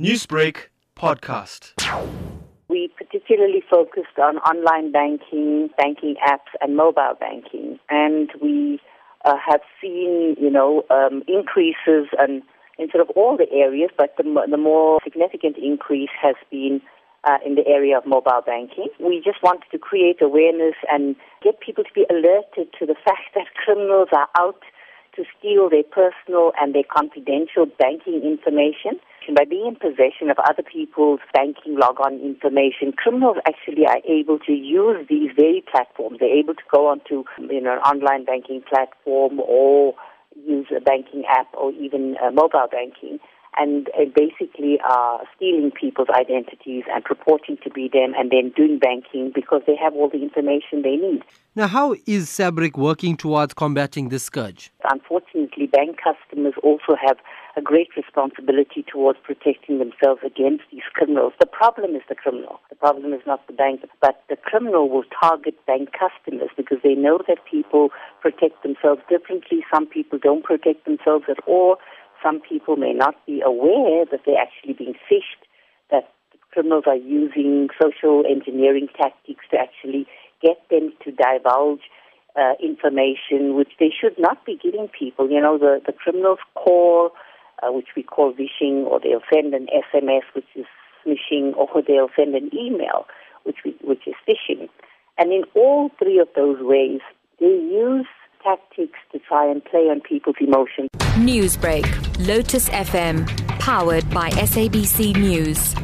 Newsbreak podcast. We particularly focused on online banking, banking apps, and mobile banking, and we uh, have seen, you know, um, increases and in sort of all the areas, but the, the more significant increase has been uh, in the area of mobile banking. We just wanted to create awareness and get people to be alerted to the fact that criminals are out to steal their personal and their confidential banking information. By being in possession of other people's banking log-on information, criminals actually are able to use these very platforms. They're able to go onto you know, an online banking platform or use a banking app or even uh, mobile banking and uh, basically are stealing people's identities and purporting to be them and then doing banking because they have all the information they need. Now, how is SABRIC working towards combating this scourge? Unfortunately, bank customers also have a great responsibility towards protecting themselves against these criminals. The problem is the criminal. The problem is not the bank, but the criminal will target bank customers because they know that people protect themselves differently. Some people don't protect themselves at all some people may not be aware that they're actually being phished, that criminals are using social engineering tactics to actually get them to divulge uh, information which they should not be giving people. You know, the, the criminals call, uh, which we call vishing, or they'll send an SMS, which is smishing, or they'll send an email, which, we, which is phishing. And in all three of those ways, they use tactics to try and play on people's emotions. Newsbreak, Lotus FM, powered by SABC News.